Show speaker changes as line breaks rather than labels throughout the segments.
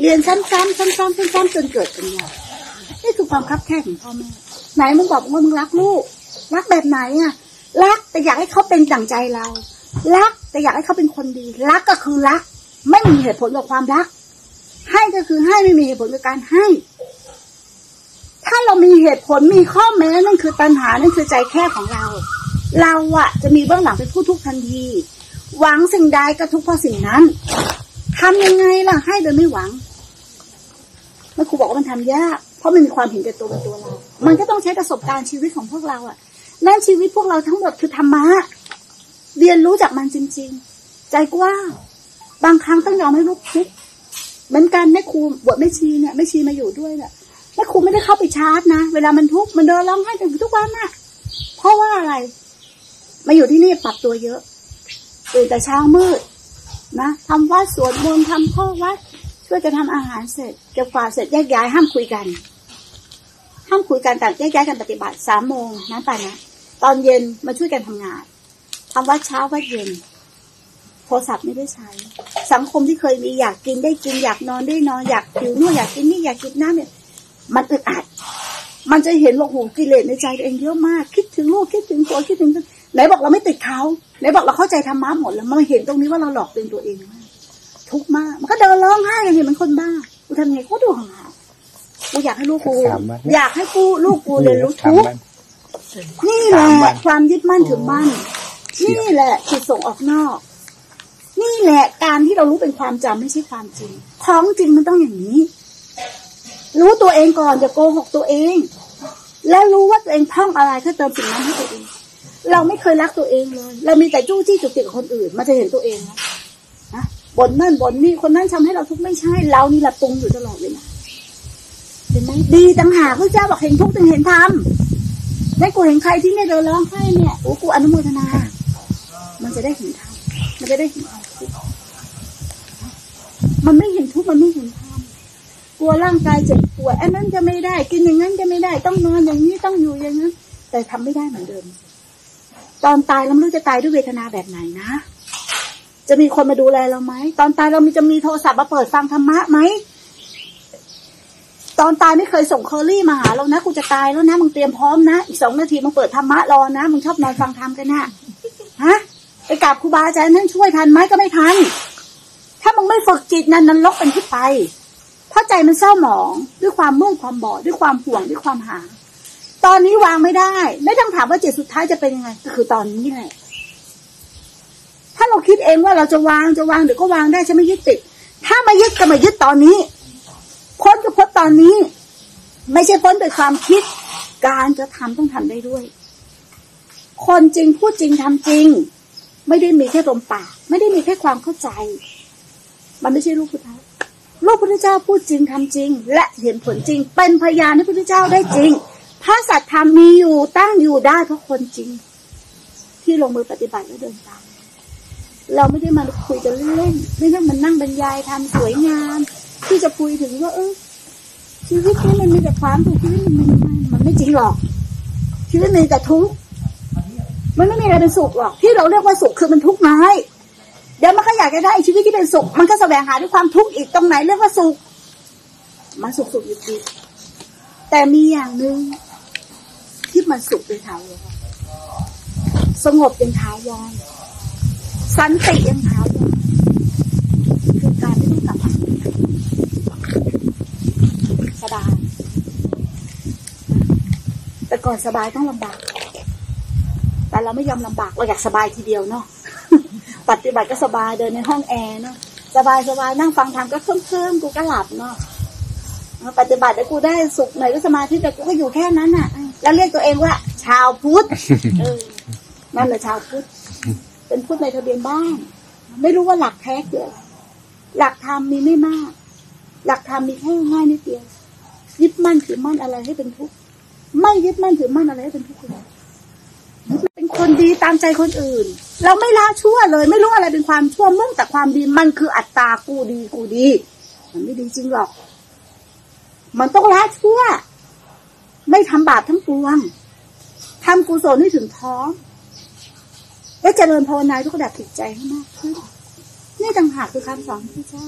เรียนซ้ำๆซ้ำๆซ้ำๆจนเกิดปัญญานี่คือความคับแค้นของพ่อแม่ไหนมึงบอกว่ามึงรักลูก รักแบบไหนอะ รักแต่อยากให้เขาเป็นดั่งใจเรา รักแต่อยากให้เขาเป็นคนดี รักก็คือรัก ไม่มีเหตุผลกับความรัก ให้ก็คือให้ไม่มีเหตุผลกับการให้ ถ้าเรามีเหตุผลมีข้อแม้นั่นคือตัณหานั่นคือใจแคบของเรา เราอะจะมีเบื้องหลังเป็นผู้ทุกข์ทันทีหวังสิ่งใดก็ทุกข์เพราะสิ่งนั้นทำยังไงล่ะให้โดยไม่หวัง ครูบอกว่ามันทำยาก เพราะมันมีความเห็นแก่ตัวเป็นตัวเรา มันก็ต้องใช้ประสบการณ์ชีวิตของพวกเราอะนั่นชีวิตพวกเราทั้งหมดคือธรรมะ เรียนรู้จากมันจริง ๆ ใจกว้างบางครั้งต้องยอมให้ลูกทุกข์เหมือนกันแม่ครูบวชแม่ชีเนี่ยแม่ชีมาอยู่ด้วยเนี่ยแม่ครูไม่ได้เข้าไปชาร์จนะ เวลามันทุกข์มันเดินร้องไห้ถึงทุกวันน่ะ เพราะว่าอะไร มาอยู่ที่นี่ปรับตัวเยอะตื่นแต่เช้ามืดนะทำวัดสวดมนต์ทำข้อวัด ช่วยจะทำอาหารเสร็จเก็บกวาดเสร็จแยกย้ายห้ามคุยกัน ห้ามคุยกันแต่แยกย้ายกันปฏิบัติสามโมงนะป่ะนะตอนเย็นมาช่วยกันทำงานทำวัดเช้าวัดเย็น โทรศัพท์ไม่ได้ใช้ สังคมที่เคยมีอยากกินได้กินอยากนอนได้นอนอยากผิวนู่นอยากกินนี่อยากกินน้ำเนี่ยมันอึดอัดมันจะเห็นว่าโหกิเลสในใจตัวเองเยอะมาก คิดถึงลูกคิดถึงผัวคิดถึงไหนบอกเราไม่ติดเขาไหนบอกเราเข้าใจธรรมะหมดแล้วมาเห็นตรงนี้ว่าเราหลอกตัวเองมาก ทุกข์มาก มันก็เดินร้องไห้กันเนี่ยมันคนบ้ากูทำไงกูดูห่างๆกูอยากให้ลูกกู
ถามว่า
อยากให้กูลูกกูเรียนรู้ทุกข์นี่แหละความยึดมั่นถือมั่น นี่แหละจิตส่งออกนอก นี่แหละการที่เรารู้เป็นความจำไม่ใช่ความจริงของจริงมันต้องอย่างนี้ รู้ตัวเองก่อนอย่าโกหกตัวเอง แล้วรู้ว่าตัวเองท่องอะไรก็เติมสิ่งนั้นให้ตัวเองเราไม่เคยรักตัวเองเลย เรามีแต่จู้จี้จุกจิกกับคนอื่น มันจะเห็นตัวเองนะนะ บ่นนั่นบ่นนี่คนนั้นทำให้เราทุกข์ไม่ใช่เรานี่แหละปรุงอยู่ตลอดเวลาเห็นไหมดีต่างหากพระเจ้าบอกเห็นทุกข์จึงเห็นธรรมได้กูเห็นใครที่เนี่ยเดินร้องไห้เนี่ยโอ้กูอนุโมทนา มันจะได้เห็นธรรมมันจะได้เห็นความทุกข์มันไม่เห็นทุกข์มันไม่เห็นธรรมกลัวร่างกายเจ็บป่วยอันนั้นจะไม่ได้ กินอย่างนั้นจะไม่ได้ ต้องนอนอย่างนี้ต้องอยู่อย่างนั้นแต่ทำไม่ได้เหมือนเดิม ตอนตายเราไม่รู้จะตายด้วยเวทนาแบบไหนนะ จะมีคนมาดูแลเราไหม ตอนตายเรามีจะมีโทรศัพท์มาเปิดฟังธรรมะไหม ตอนตายไม่เคยส่งเคอรี่มาหาเรานะกูจะตายแล้วนะมึงเตรียมพร้อมนะ อีกสองนาทีมึงเปิดธรรมะรอนะมึงชอบนอนฟังธรรมกันนะฮะไปกราบครูบาอาจารย์ท่านช่วยทันไหมก็ไม่ทัน ถ้ามึงไม่ฝึกจิตนั้นนั้นลกเป็นที่ไป เพราะใจมันเศร้าหมองด้วยความมืดความบอดด้วยความห่วงด้วยความหา ตอนนี้วางไม่ได้ ไม่ต้องถามว่าจิตสุดท้ายจะเป็นยังไงก็คือตอนนี้แหละาเราคิดเองว่าเราจะวางจะวางเดี๋ยวก็วางได้จะไม่ยึดติด ถ้ามายึดก็มายึดตอนนี้ พ้นก็พ้นตอนนี้ ไม่ใช่พ้นโดยความคิด การจะทำต้องทำได้ด้วย คนจริงพูดจริงทำจริง ไม่ได้มีแค่ลมปาก ไม่ได้มีแค่ความเข้าใจ มันไม่ใช่ลูกพุทธเจ้าลูกพุทธเจ้าพูดจริงทำจริง และเห็นผลจริง เป็นพยานให้พุทธเจ้าได้จริงพระสัตธรรมมีอยู่ตั้งอยู่ได้เพราะคนจริง ที่ลงมือปฏิบัติและเดินตาม เราไม่ได้มาคุยกันเล่นๆไม่ได้มานั่งบรรยายทำสวยงาม ที่จะคุยถึงว่า เออชีวิตนี้มันมีแต่ความถูกชีวิตมันมันไม่จริงหรอก ชีวิตมีแต่ทุกข์มันไม่มีอะไรเป็นสุขหรอก ที่เราเรียกว่าสุขคือมันทุกข์น้อยเดี๋ยวมันก็อยากจะได้ชีวิตที่เป็นสุข มันก็แสวงหาด้วยความทุกข์อีกตรงไหนเรียกว่าสุขมันสุขสุขอยู่ดีแต่มีอย่างหนึ่งที่มันสุขเป็นถาวรสงบเป็นถาวร สันติเป็นถาวรคือการไม่ต้องกลับมาสบายแต่ก่อนสบายต้องลำบาก แต่เราไม่ยอมลำบากเราอยากสบายทีเดียวเนาะปฏิบัติก็สบายเดินในห้องแอร์เนาะสบายสบายนั่งฟังธรรมก็เคลิ้มเคลิ้มกูก็หลับเนาะปฏิบัติแล้วกูได้สุขหน่อยก็สมาธิแต่กูก็อยู่แค่นั้นน่ะ แล้วเรียกตัวเองว่า ชาวพุทธเออนั่นแหละชาวพุทธ เป็นพุทธในทะเบียนบ้าน ไม่รู้ว่าหลักแท้คืออะไรหลักธรรมมีไม่มาก หลักธรรมมีแค่ง่ายนิดเดียวยึดมั่นถือมั่นอะไรให้เป็นทุกข์ไม่ยึดมั่นถือมั่นอะไรให้เป็นทุกข์เลยเป็นคนดีตามใจคนอื่น เราไม่ละชั่วเลย ไม่รู้อะไรเป็นความชั่วมุ่งแต่ความดีมันคืออัตตากูดีกูดี มันไม่ดีจริงหรอก มันต้องละชั่ว ไม่ทำบาปทั้งปวงทำกุศลให้ถึงท้อง และเจริญภาวนาทุกระดับจิตใจให้มากขึ้นนี่ต่างหากคือคำสอนพระเจ้า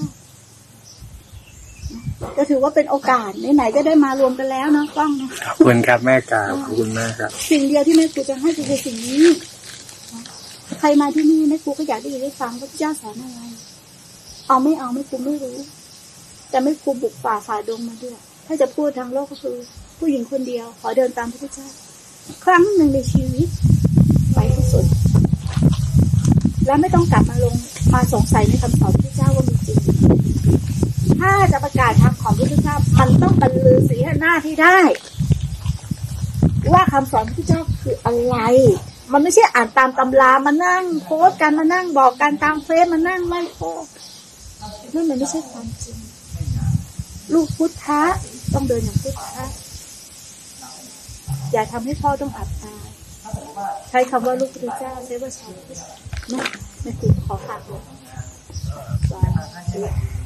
ก็ถือว่าเป็นโอกาสไหนๆก็ได้มารวมกันแล้วเนาะกล้องเนาะ
ขอบคุณครับแม่กราบขอบคุณมากครับ
สิ่งเดียวที่แม่ครูจะให้คือสิ่งนี้ ใครมาที่นี่แม่ครูก็อยากได้ยินได้ฟังพระเจ้าสอนอะไร เอาไม่เอาแม่ครูไม่รู้ แต่แม่ครูบุกป่าฝ่าดงมาด้วย ถ้าจะพูดทางโลกก็คือ ผู้หญิงคนเดียว ขอเดินตามพระพุทธเจ้า ครั้งหนึ่งในชีวิตไปที่สุด และไม่ต้องกลับมาลงมาสงสัยในคำสอนพระเจ้าว่ามีจริง ถ้าจะประกาศทางของพระพุทธเจ้ามันต้องบรรลือสีหน้าที่ได้ ว่าคำสอนพระเจ้าคืออะไร มันไม่ใช่อ่านตามตำรามานั่งโพสต์กันมานั่งบอกกันตามเฟซมานั่งไม่โพสนั่นมันไม่ใช่ความจริง ลูกพุทธะต้องเดินอย่างพุทธะอย่าทำให้พ่อต้องอับอายใช้คำว่าลูกพุทธเจ้าใช้ว่าชาวพุ ทธไม่ไม่ขอฝากเลย